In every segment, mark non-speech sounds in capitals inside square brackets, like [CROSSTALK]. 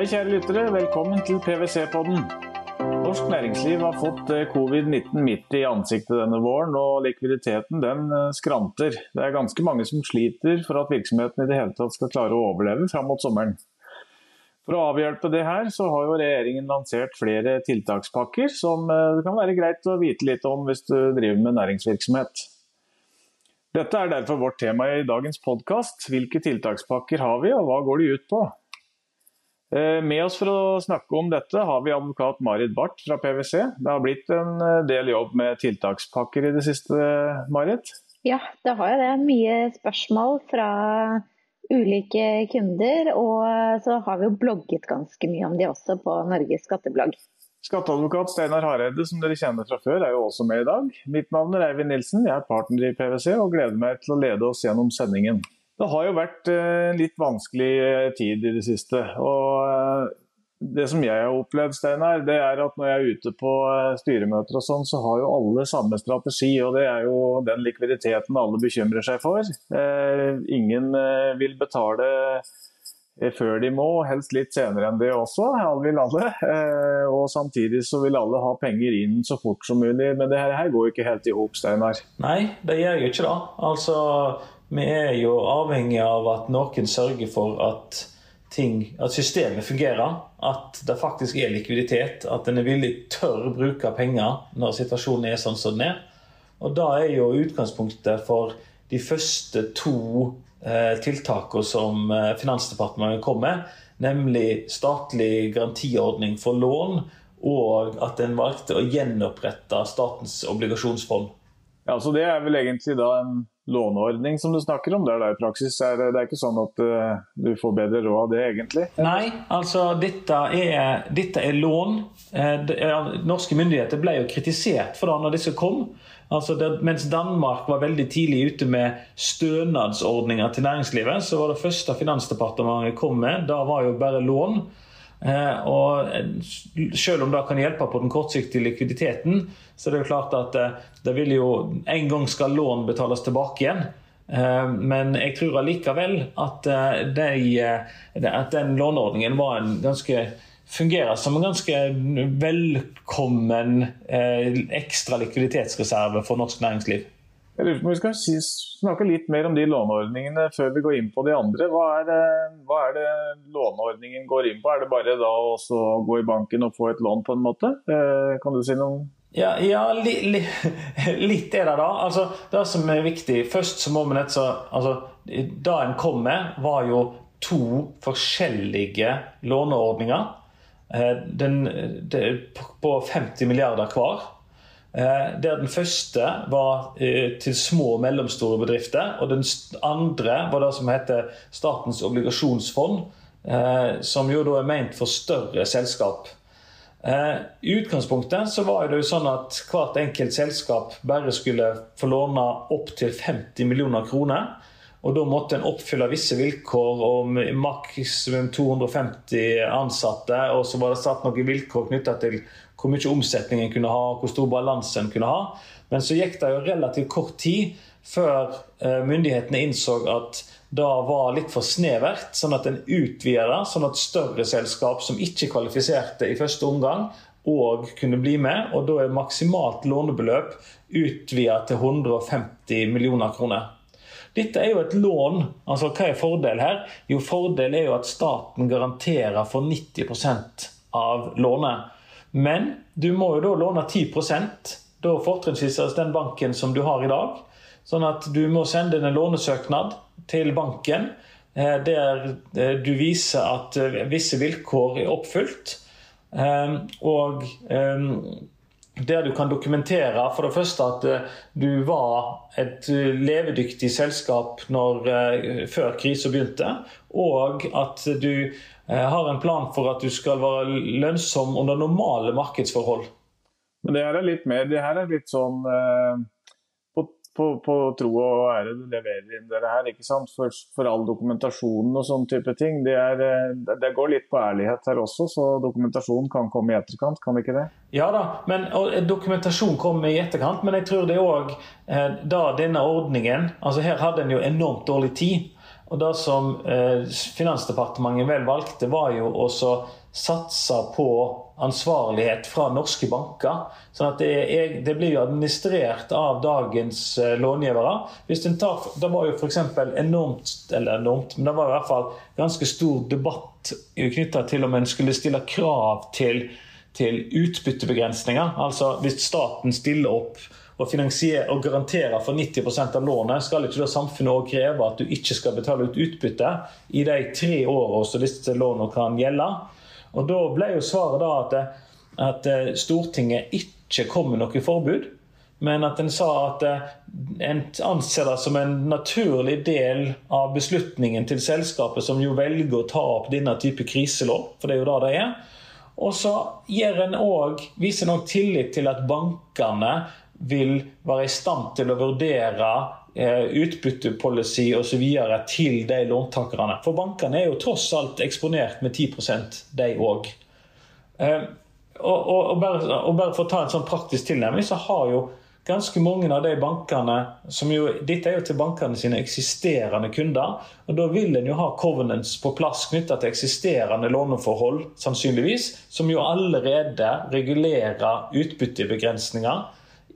Hei, kjære lyttere. Velkommen til PwC-podden. Norsk næringsliv har fått eh, covid-19 midt i ansiktet denne våren, og likviditeten den eh, skranter. Det er ganske mange som sliter for at virksomheten i det hele tatt skal klare å overleve fram mot sommeren. For å avhjelpe det her, så har jo regjeringen lansert flere tiltakspakker som eh, det kan være greit å vite litt om hvis du driver med næringsvirksomhet. Dette er derfor vårt tema i dagens podkast. Hvilke tiltakspakker har vi, og hva går de ut på? Eh, med oss for å snakke om dette har vi advokat Marit Barth fra PwC. Det har blitt en eh, del jobb med tiltakspakker i det siste, Marit? Ja, det har jo det. Mye spørsmål fra ulike kunder. Og så har vi jo blogget ganske mye om de også på Norges skatteblogg. Skatteadvokat Steinar Hareide, som dere kjenner fra før, er jo også med i dag. Mitt navn er Eivind Nilsen, jeg er partner i PwC og gleder meg til å lede oss gjennom sendingen. Det har jo vært en eh, litt vanskelig eh, tid i det siste. og eh, det som jeg har opplevd, Steinar, det er at når jeg er ute på styremøter og sånn, så har jo alle samme strategi. Og det er jo den likviditeten alle bekymrer seg for. ingen vil betale før de må, helst litt senere enn det også, alle vil alle. Og samtidig så vil alle ha penger inn så fort som mulig. Men det her går jo ikke helt i hop, Steinar. Nei, det gjør jo ikke det. Altså, vi er jo avhengig av at noen sørger for at, ting, at systemet fungerer. At det faktisk er likviditet. At en er villig tør å bruke penger når situasjonen er sånn som den er. Og da er jo utgangspunktet for de første to Eh, tiltakene som eh, Finansdepartementet kom med, nemlig statlig garantiordning for lån, og at en valgte å gjenopprette Statens obligasjonsfond. Ja, så Det er vel egentlig da en låneordning som du snakker om? Det er, det i praksis. Det er ikke sånn at uh, du får bedre råd av det, egentlig? Nei, altså dette er, dette er lån. Eh, norske myndigheter ble jo kritisert for det når disse kom. Altså det, mens Danmark var veldig tidlig ute med stønadsordninger til næringslivet, så var det første Finansdepartementet kom med, da var jo bare lån. Eh, og Selv om det kan hjelpe på den kortsiktige likviditeten, så er det jo klart at eh, det vil jo en gang skal lån betales tilbake igjen. Eh, men jeg tror allikevel at, de, at den låneordningen var en ganske fungerer som en ganske velkommen eh, ekstra likviditetsreserve for norsk næringsliv. Jeg lurer på om Vi skal snakke litt mer om de låneordningene før vi går inn på de andre. Hva er, hva er det låneordningen går inn på? Er det bare da å gå i banken og få et lån på en måte? Eh, kan du si noe? Ja, ja li, li, [LAUGHS] litt er det da. Altså, det som er viktig Først så må vi nett så altså, Det en kom med, var jo to forskjellige låneordninger. Den, det, på 50 milliarder hver. Eh, der den første var eh, til små og mellomstore bedrifter. Og den andre var det som heter Statens obligasjonsfond, som jo da er ment for større selskap. I utgangspunktet så var det jo sånn at hvert enkelt selskap bare skulle få låne opptil 50 millioner kroner. Og Da måtte en oppfylle visse vilkår om maksimum 250 ansatte. Og så var det satt noen vilkår knytta til hvor mye omsetning en kunne ha, hvor stor balanse en kunne ha. Men så gikk det jo relativt kort tid før eh, myndighetene innså at det var litt for snevert, sånn at en utvida det, sånn at større selskap som ikke kvalifiserte i første omgang, òg kunne bli med. Og da er maksimalt lånebeløp utvida til 150 millioner kroner. Dette er jo et lån. altså Hva er fordel her? Jo, Fordel er jo at staten garanterer for 90% av lånet. Men du må jo da låne 10 da fortrinnsvis den banken som du har i dag. Sånn at du må sende inn en lånesøknad til banken eh, der eh, du viser at eh, visse vilkår er oppfylt. Og der du kan dokumentere for det første at du var et levedyktig selskap når, før krisen begynte, og at du har en plan for at du skal være lønnsom under normale markedsforhold. Men det her er litt mer, det her er litt sånn på, på, tro og ære du leverer inn dere her, ikke sant? For, for all dokumentasjonen og sånn type ting. Det, er, eh, det, går litt på ærlighet her også, så dokumentasjon kan komme i etterkant, kan det ikke det? Ja da, men, og eh, dokumentasjon kommer i etterkant, men jeg tror det òg eh, da denne ordningen altså Her hadde en jo enormt dårlig tid. Og det som eh, Finansdepartementet vel valgte, var jo å satse på ansvarlighet fra norske banker. sånn at det, er, det blir jo administrert av dagens eh, långivere. Hvis tar, det var jo f.eks. enormt, eller enormt, men det var i hvert fall ganske stor debatt knytta til om en skulle stille krav til, til utbyttebegrensninger. Altså hvis staten stiller opp og, og garantere for 90% av lånet, skal ikke da samfunnet òg kreve at du ikke skal betale ut utbytte i de tre årene som disse lånene kan gjelde? Og Da ble jo svaret da at, at eh, Stortinget ikke kom med noe forbud, men at en sa at eh, en anser det som en naturlig del av beslutningen til selskapet, som jo velger å ta opp denne type kriselån, for det er jo det det er. Og så viser en òg tillit til at bankene vil være i stand til å vurdere eh, utbyttepolicy osv. til de låntakerne. For bankene er jo tross alt eksponert med 10 de òg. Eh, og, og, og, bare, for å ta en sånn praktisk tilnærming, så har jo ganske mange av de bankene som jo, Dette er jo til bankene sine eksisterende kunder. og Da vil en jo ha covenants på plass knytta til eksisterende låneforhold, sannsynligvis, som jo allerede regulerer utbyttebegrensninger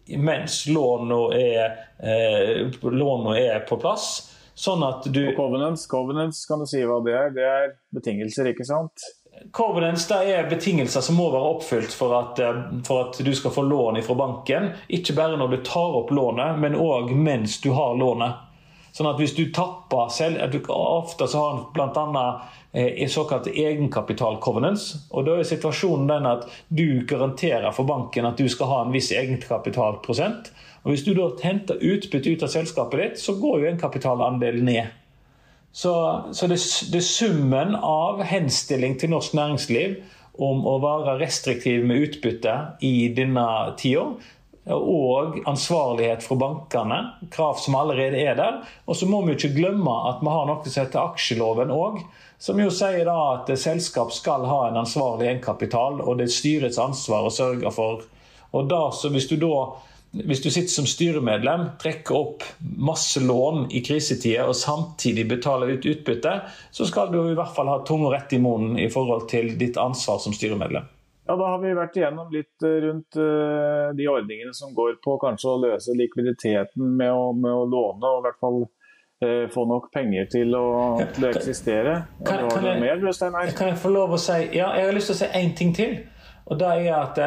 mens lånet er, eh, er, på plass. Sånn at du covenants, covenants, kan du si hva det er? Det er betingelser, ikke sant? Covenants det er betingelser som må være oppfylt for at, eh, for at, du skal få lån fra banken. Ikke bare når du tar opp lånet, men òg mens du har lånet. Sånn at hvis du tapper selv, Ofte så har en bl.a. Eh, såkalt egenkapital covenance. og Da er situasjonen den at du garanterer for banken at du skal ha en viss egenkapitalprosent. og Hvis du da henter utbytte ut av selskapet ditt, så går jo egenkapitalandelen ned. Så, så det, det, er summen av henstilling til norsk næringsliv om å være restriktiv med utbytte i denne tida, og ansvarlighet fra bankene, krav som allerede er der. Og så må vi ikke glemme at vi har noe som heter aksjeloven òg, som jo sier da at selskap skal ha en ansvarlig egenkapital, og det er styrets ansvar å sørge for. Og da, hvis du da hvis du sitter som styremedlem, trekker opp masse lån i krisetider og samtidig betaler ut utbytte, så skal du i hvert fall ha tunga rett i munnen i forhold til ditt ansvar som styremedlem. Ja, Da har vi vært igjennom litt eh, rundt uh, de ordningene som går på kanskje å løse likviditeten med å, med å låne, og i hvert fall uh, få nok penger til å, til å eksistere. Kan, kan, jeg, mer, kan, jeg, få lov å si Ja, jeg har lyst til å si én ting til. Og det er at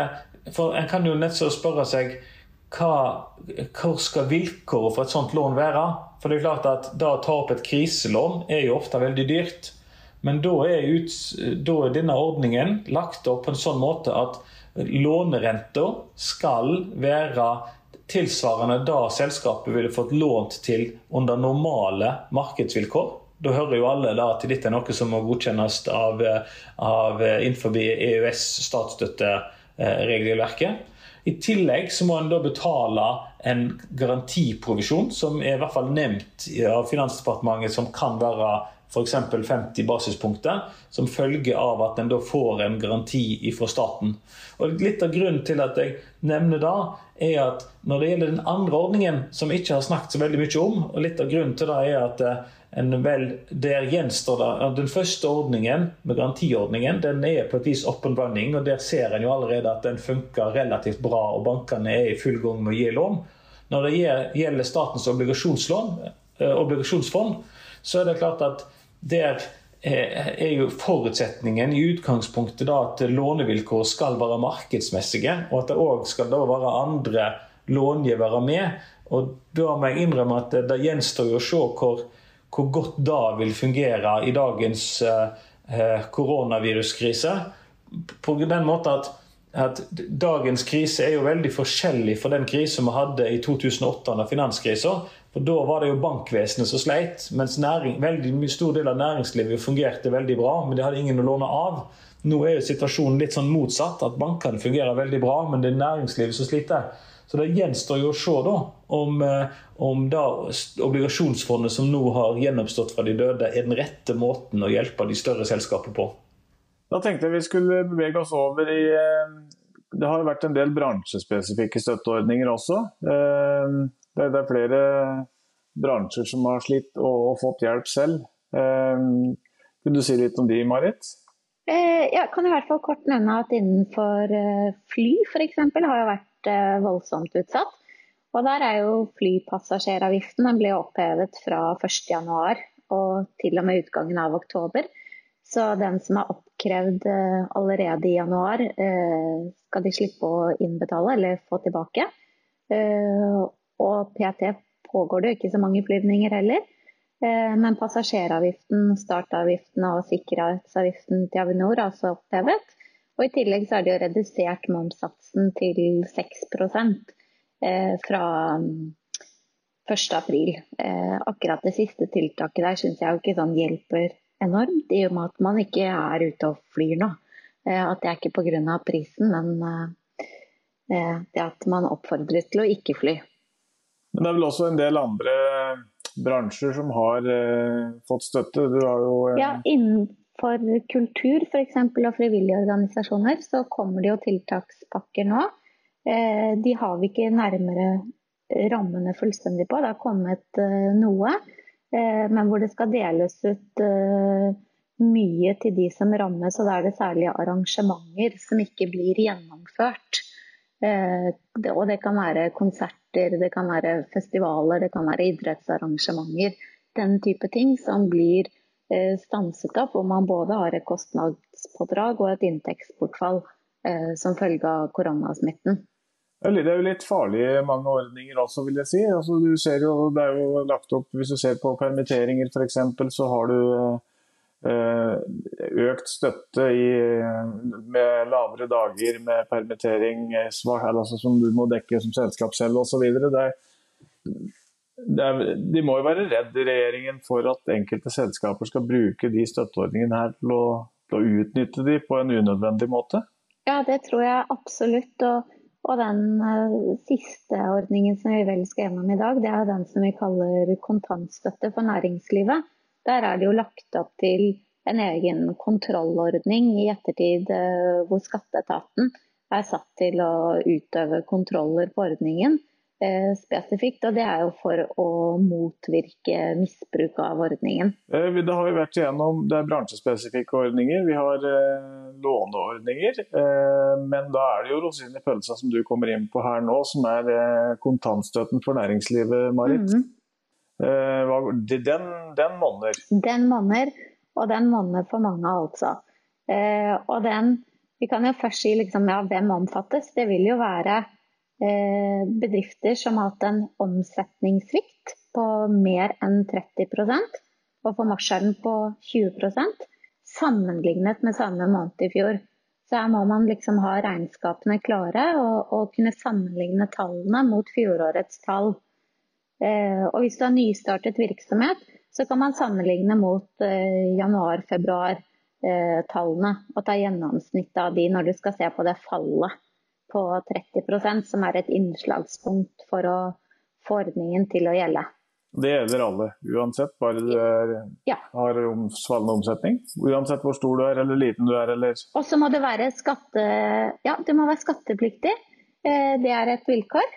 For en kan jo nettopp spørre seg hva, hvor skal vilkårene for et sånt lån være? For det er klart at da å ta opp et kriselån er jo ofte veldig dyrt. Men da er, ut, da er, denne ordningen lagt opp på en sånn måte at lånerenta skal være tilsvarende da selskapet ville fått lånt til under normale markedsvilkår. Da hører jo alle da at dette er noe som må godkjennes av, av innenfor EØS statsstøtteregelverket. I tillegg så må en da betale en garantiprovisjon, som er i hvert fall nevnt av Finansdepartementet som kan være f.eks. 50 basispunkter, som følge av at en da får en garanti fra staten. Og Litt av grunnen til at jeg nevner det, er at når det gjelder den andre ordningen, som vi ikke har snakket så veldig mye om, og litt av grunnen til det er at eh, en vel, der gjenstår det Den første ordningen, med garantiordningen, den er på et vis up and running, og der ser en jo allerede at den funker relativt bra, og bankene er i full gang med å gi lån. Når det gjelder statens obligasjonslån, eh, obligasjonsfond, så er det klart at der er jo forutsetningen i utgangspunktet da at lånevilkår skal være markedsmessige, og at det òg skal da være andre långivere med. Og Da må jeg innrømme at det gjenstår å se hvor, hvor godt det vil fungere i dagens eh, koronaviruskrise. På den måten at, at, dagens krise er jo veldig forskjellig fra den krisen vi hadde i 2008 under finanskrisa. For Da var det jo bankvesenet som sleit, mens næring, veldig stor del av næringslivet fungerte veldig bra, men de hadde ingen å låne av. Nå er jo situasjonen litt sånn motsatt, at bankene fungerer veldig bra, men det er næringslivet som sliter. Så det gjenstår jo å se da, om, eh, om da obligasjonsfondet som nå har gjenoppstått fra de døde, er den rette måten å hjelpe de større selskapene på. Da tenkte jeg vi skulle bevege oss over i eh, Det har jo vært en del bransjespesifikke støtteordninger også. Eh, det, er flere bransjer som har slitt og, fått hjelp selv. Kunne du si litt om de, Marit? Jeg kan i hvert fall kort nevne at innenfor fly f.eks. har jo vært voldsomt utsatt. Og der er jo flypassasjeravgiften den ble opphevet fra 1.1 og til og med utgangen av oktober. Så den som er oppkrevd eh, allerede i januar, eh, skal de slippe å innbetale eller få tilbake. Eh, og PT pågår det ikke så mange flyvninger heller. Men passasjeravgiften, startavgiften og sikkerhetsavgiften til Avinor er altså opphevet. Og I tillegg så er det jo redusert momssatsen til 6% fra 1.4. Eh, akkurat det siste tiltaket der syns jeg jo ikke sånn hjelper enormt, i og med at man ikke er ute og flyr nå. Eh, at det er ikke pga. prisen, men eh, det at man oppfordres til å ikke fly. Men det er vel også en del andre bransjer som har eh, fått støtte? Jo eh... Ja, innenfor kultur f.eks. og frivillige organisasjoner så kommer det jo tiltakspakker nå. Eh, de har vi ikke nærmere rammene fullstendig på. Det har kommet uh, noe, uh, men hvor det skal deles ut uh, mye til de som rammes. Og da er det særlig arrangementer som ikke blir gjennomført. Det, og det kan være konserter, det kan være festivaler, det kan være idrettsarrangementer. Den type ting som blir stanset opp, hvor man både har et kostnadspådrag og et inntektsbortfall som følge av koronasmitten. Det er jo litt farlige mange ordninger også, vil jeg si. Altså, du ser jo, det er jo lagt opp, Hvis du ser på permitteringer f.eks., så har du eh, økt støtte i, med lavere dager med permittering svar altså, som du må dekke som selskap selv osv. De må jo være redd regjeringen for at enkelte selskaper skal bruke de støtteordningene her til å, til å utnytte de på en unødvendig måte? Ja, det tror jeg absolutt. og og den uh, siste ordningen som vi vel skal gjennom i dag, det er den som vi kaller kontantstøtte for næringslivet. Der er det jo lagt opp til en egen kontrollordning i ettertid uh, hvor skatteetaten er satt til å utøve kontroller på ordningen. Eh, spesifikt, og det er jo for å motvirke misbruk av ordningen. Eh, det har vi vært igjennom, det er bransjespesifikke ordninger, vi har eh, låneordninger. Eh, men da er det jo rosinen i pølsa som du kommer inn på her nå, som er eh, kontantstøtten for næringslivet, Marit. Mm -hmm. den, den monner? Den monner, og den monner for mange, altså. og den, vi kan jo først si liksom, ja, hvem omfattes. Det vil jo være Eh, bedrifter som har hatt en omsetningssvikt på mer enn 30 og for mars er på 20% sammenlignet med samme måned i fjor. Så her må man liksom ha regnskapene klare og, og kunne sammenligne tallene mot fjorårets tall. Eh, og hvis du har nystartet virksomhet, så kan man sammenligne mot eh, januar-februar-tallene eh, og ta gjennomsnittet av de når du skal se på det fallet på 30% som er et innslagspunkt for å få ordningen til å gjelde. Det gjelder alle, uansett, bare du er, ja. har fallende omsetning? Uansett hvor stor du er eller liten du er, eller Og så må det være skatte... Ja, det må være skattepliktig. Eh, det er et vilkår.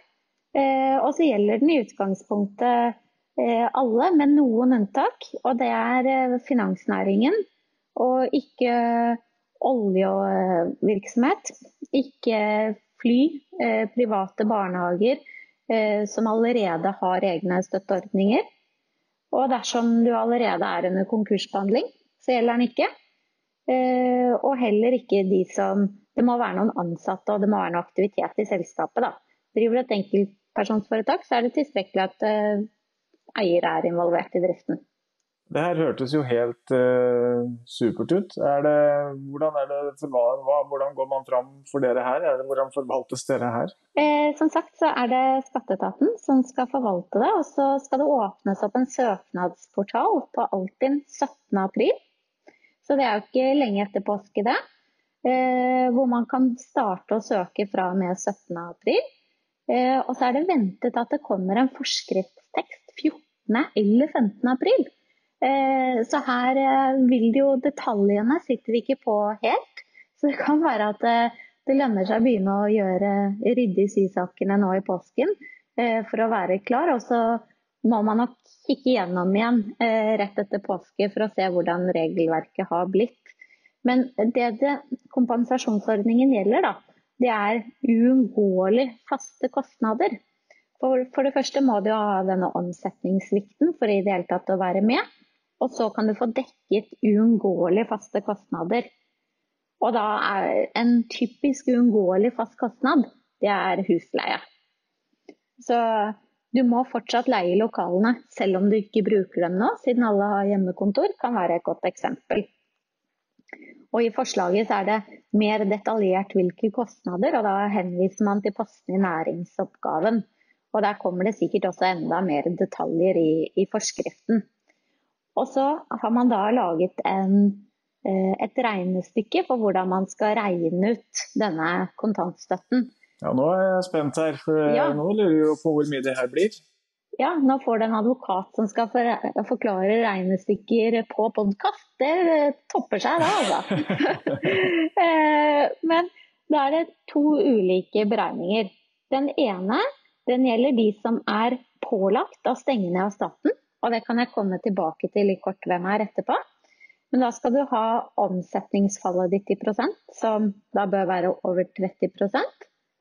Eh, og så gjelder den i utgangspunktet alle, med noen unntak. Og det er finansnæringen og ikke oljevirksomhet, ikke fly, eh, private barnehager eh, som allerede har egne støtteordninger. Og dersom du allerede er under konkursbehandling, så gjelder den ikke. Eh, og heller ikke de som Det må være noen ansatte og det må være noe aktivitet i selskapet. da. Driver du et enkeltpersonsforetak, så er det tilstrekkelig at eier er involvert i driften. Det her hørtes jo helt uh, supert ut. Er det, hvordan, er det, hva, hvordan, går man fram for dere her? Det, hvordan forvaltes dere her? Eh, som sagt så er det Skatteetaten som skal forvalte det. Og så skal det åpnes opp en søknadsportal på Altinn 17.4. Så det er jo ikke lenge etter påske, det. Eh, hvor man kan starte å søke fra og med 17.4. Eh, og så er det ventet at det kommer en forskriftstekst 14. eller 15. april. Eh, så her vil det jo detaljene sitter vi ikke på helt. Så det kan være at eh, det lønner seg å begynne å gjøre rydde i sysakene nå i påsken for å være klar. Og så må man nok kikke gjennom igjen eh, rett etter påske for å se hvordan regelverket har blitt. Men det, det kompensasjonsordningen gjelder, da, det er uunngåelig faste kostnader. For, for, det første må du ha denne omsetningssvikten for i det hele tatt å være med. Og så kan du få dekket uunngåelige faste kostnader. Og da er en typisk uunngåelig fast kostnad, det er husleie. Så du må fortsatt leie lokalene, selv om du ikke bruker dem nå, siden alle har hjemmekontor, kan være et godt eksempel. Og I forslaget er det mer detaljert hvilke kostnader, og da henviser man til postene i næringsoppgaven. Og Der kommer det sikkert også enda mer detaljer i, i forskriften. Og så har man da laget en, eh, et regnestykke for hvordan man skal regne ut denne kontantstøtten. Ja, Nå er jeg spent her, for ja. nå lurer jeg på hvor mye det her blir. Ja, nå får du en advokat som skal forklare regnestykker på podkast. Det topper seg da, altså. [LAUGHS] [LAUGHS] Eh, men da er det to ulike beregninger. Den ene den gjelder de som er pålagt å stenge ned av staten. Og det kan jeg komme tilbake til i kort hvem er etterpå. Men da skal du ha omsetningsfallet ditt i prosent, som da bør være over 30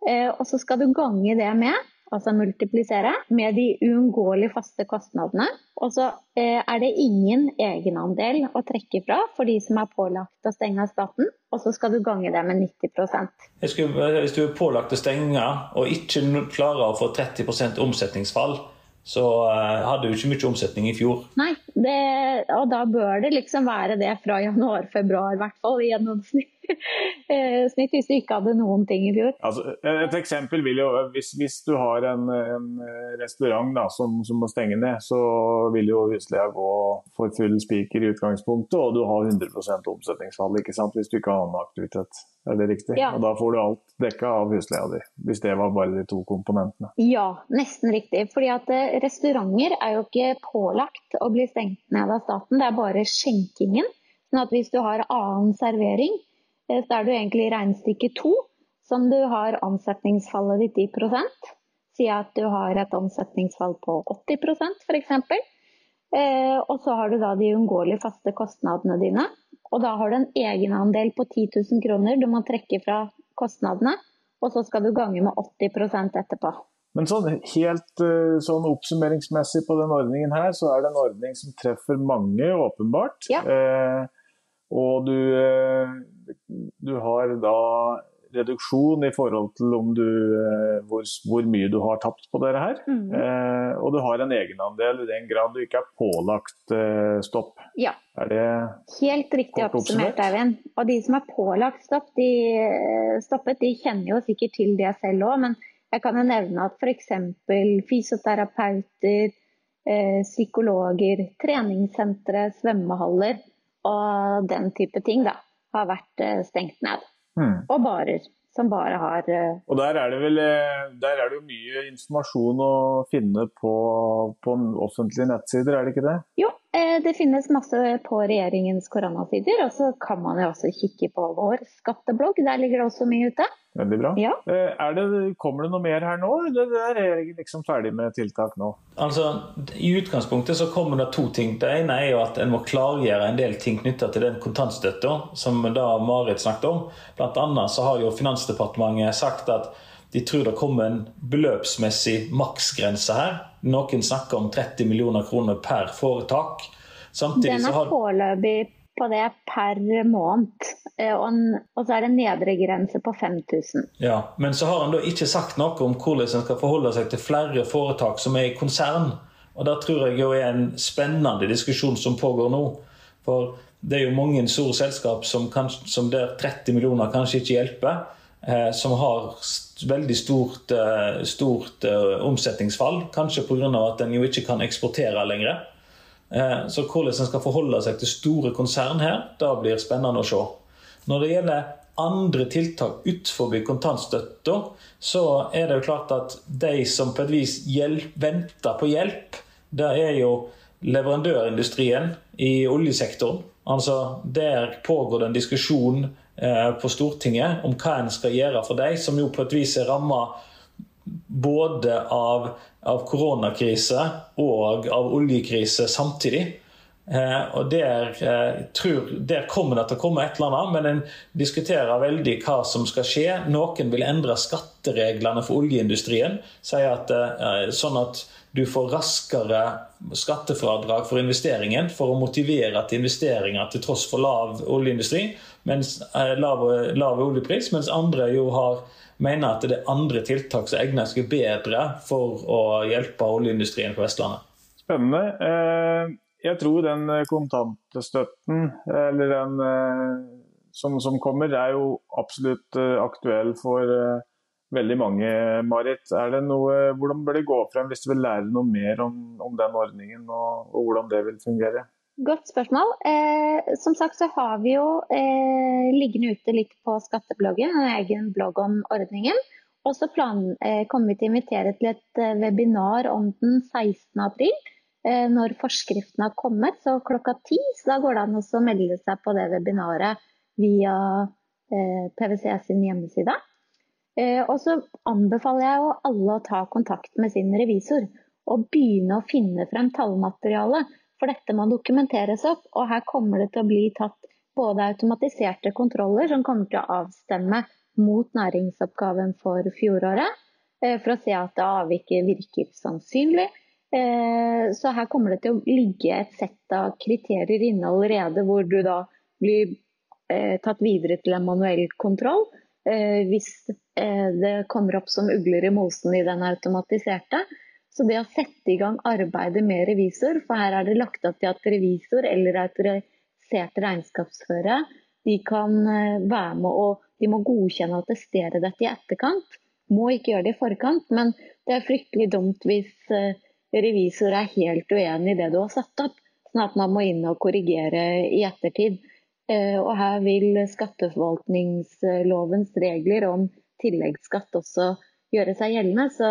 eh, Og så skal du gange det med altså multiplisere, med de uunngåelig faste kostnadene. Og så eh, er det ingen egenandel å trekke fra for de som er pålagt å stenge av staten, og så skal du gange det med 90 skulle, Hvis du er pålagt å stenge og ikke klarer å få 30% omsetningsfall, så uh, hadde du ikke mye omsetning i fjor. Nei, det, og da bør det liksom være det fra januar-februar, i hvert fall i gjennomsnitt. [LAUGHS] Eh, snitt hvis du ikke hadde noen ting i fjor. Altså, et eksempel vil jo, hvis, hvis du har en, en restaurant da, som, som, må stenge ned, så vil jo husleia gå for full spiker i utgangspunktet, og du har 100 omsetningsfall ikke sant? hvis du ikke har annen aktivitet. Er det riktig? Ja. Og da får du alt dekka av husleia di, hvis det var bare de to komponentene. Ja, nesten riktig. Fordi at eh, restauranter er jo ikke pålagt å bli stengt ned av staten, det er bare skjenkingen. Sånn at hvis du har annen servering, Eh, så er du egentlig i regnestykke to, som du har omsetningsfallet ditt i prosent. Si at du har et omsetningsfall på 80% f.eks. Eh, og så har du da de uunngåelige faste kostnadene dine. Og da har du en egenandel på 10 000 kroner du må trekke fra kostnadene. Og så skal du gange med 80% etterpå. Men sånn, helt eh, sånn oppsummeringsmessig på den ordningen her, så er det en ordning som treffer mange, åpenbart. Ja. Eh, og du, eh, du, har da reduksjon i forhold til du, eh, hvor, hvor, mye du har tapt på dette her. Mm. Eh, og du har en egenandel i den grad du ikke er pålagt eh, stopp. Ja. Er det Helt riktig oppsummert, Eivind. Og de som er pålagt stopp, de, eh, stoppet, de kjenner jo sikkert til det selv òg. Men jeg kan jo nevne at f.eks. fysioterapeuter, eh, psykologer, treningssentre, svømmehaller og den type ting da, har vært eh, stengt ned. Mm. Og barer som bare har uh... Og der er, det vel, eh, der er det jo mye informasjon å finne på, på offentlige nettsider, er det ikke det? Jo, det finnes masse på regjeringens koronasider. Og så kan man jo også kikke på vår skatteblogg, der ligger det også mye ute. Veldig bra. Ja. Eh, det, kommer det noe mer her nå, eller er regjeringen liksom ferdig med tiltak nå? Altså, I utgangspunktet så kommer det to ting. Det ene er jo at en må klargjøre en del ting knytta til den kontantstøtta som da Marit snakket om. Blant annet så har jo Finansdepartementet sagt at de tror det kommer en beløpsmessig maksgrense her. Noen snakker om 30 millioner kroner per foretak. Samtidig Den er har... foreløpig på det per måned. Eh, og, så er det en nedre grense på 5000. Ja, Men så har han da ikke sagt noe om hvordan en skal forholde seg til flere foretak som er i konsern. Og Det tror jeg jo er en spennende diskusjon som pågår nå. For det er jo mange store selskap som, kan, som der 30 millioner kanskje ikke hjelper. Eh, som har veldig stort, eh, stort eh, omsetningsfall. Kanskje pga. at en jo ikke kan eksportere lenger. Eh, så hvordan en skal forholde seg til store konsern her, da blir spennende å se. Når det gjelder andre tiltak utenfor kontantstøtta, så er det jo klart at de som på et vis hjelp, venter på hjelp, det er jo leverandørindustrien i oljesektoren. Altså, Der pågår det en diskusjon på Stortinget om hva en skal gjøre for dem, som jo på et vis er ramma både av av koronakrise og av oljekrise samtidig. Eh, og der, eh, tror, der, kommer det til å komme et eller annet, men en diskuterer veldig hva som skal skje. Noen vil endre skattereglene for oljeindustrien. Sier at, eh, sånn at du får raskere skattefradrag for investeringen for å motivere til investeringer til tross for lav oljeindustri, mens, lav, lav oljepris, mens andre jo har mener at det er andre tiltak som egner seg bedre for å hjelpe oljeindustrien på Vestlandet. Spennende jeg tror den eh, kontantstøtten, eller den eh, som, som, kommer, er jo absolutt eh, aktuell for veldig mange, Marit. Noe, hvordan bør det gå frem hvis du vil lære noe mer om, om den ordningen og, og, hvordan det vil fungere? Godt spørsmål. Eh, som sagt så har vi jo eh, liggende ute litt på skattebloggen, en egen blogg om ordningen. Og så eh, kommer vi til å invitere til et webinar om den 16. april Eh, når forskriften har kommet, så klokka ti. Så da går det an å melde seg på det webinaret via eh, PwC sin hjemmeside. Eh, og så anbefaler jeg jo alle å ta kontakt med sin revisor og begynne å finne frem tallmateriale. For dette må dokumenteres opp, og her kommer det til å bli tatt både automatiserte kontroller som kommer til å avstemme mot næringsoppgaven for fjoråret, for å se at avviket virker sannsynlig. Eh, så her kommer det til å ligge et sett av kriterier inne allerede, hvor du da blir eh, tatt videre til en manuell kontroll. Eh, hvis det kommer opp som ugler i mosen i den automatiserte. Så det å sette i gang arbeidet med revisor, for her er det lagt opp til at revisor eller autorisert regnskapsfører de kan være med og de må godkjenne og testere dette i etterkant. Må ikke gjøre det i forkant, men det er fryktelig dumt hvis revisor er helt uenig i det du har satt opp. Sånn at man må inn og korrigere i ettertid. Eh, og her vil skatteforvaltningslovens regler om tilleggsskatt også gjøre seg gjeldende. Så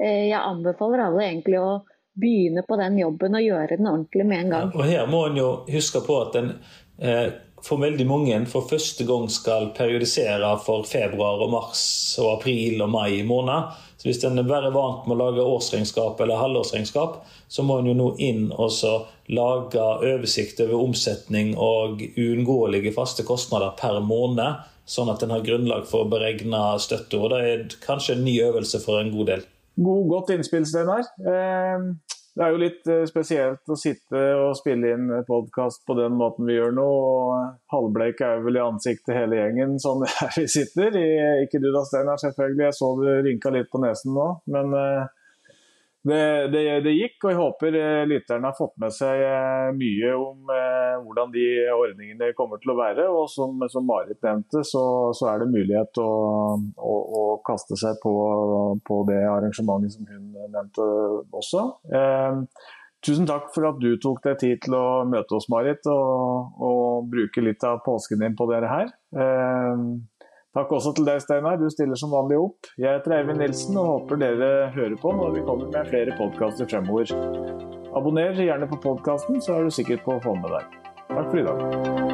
eh, jeg anbefaler alle egentlig å begynne på den jobben og gjøre den ordentlig med en gang. Ja, og her må en jo huske på at en eh, for veldig mange for første gang skal periodisere for februar og mars og april og mai måned. Så Hvis en er bare vant med å lage årsregnskap eller halvårsregnskap, så må en jo nå inn og lage oversikt over omsetning og uunngåelige faste kostnader per måned, sånn at en har grunnlag for å beregne støtte. Og Det er kanskje en ny øvelse for en god del. God, godt innspill, Steinar. Eh, det er jo litt eh, spesielt å sitte og spille inn podkast på den måten vi gjør nå. og Halvbleik er jo vel i ansiktet hele gjengen sånn [LAUGHS] her vi sitter. Ikke du da, Steinar, selvfølgelig. Jeg så du rynka litt på nesen nå. Men eh, det, det, det, gikk, og jeg håper eh, lytterne har fått med seg eh, mye om eh, hvordan de ordningene kommer til å være. Og som, som Marit nevnte, så, så, er det mulighet å, å, å kaste seg på, på, det arrangementet som hun nevnte også. Eh, tusen takk for at du tok deg tid til å møte oss, Marit, og, og bruke litt av påsken din på dere her. Eh, Takk også til deg, Steinar. Du stiller som vanlig opp. Jeg heter Eivind Nilsen og håper dere hører på når vi kommer med flere podkaster fremover. Abonner gjerne på podkasten, så er du sikker på å få med deg. Takk for i dag.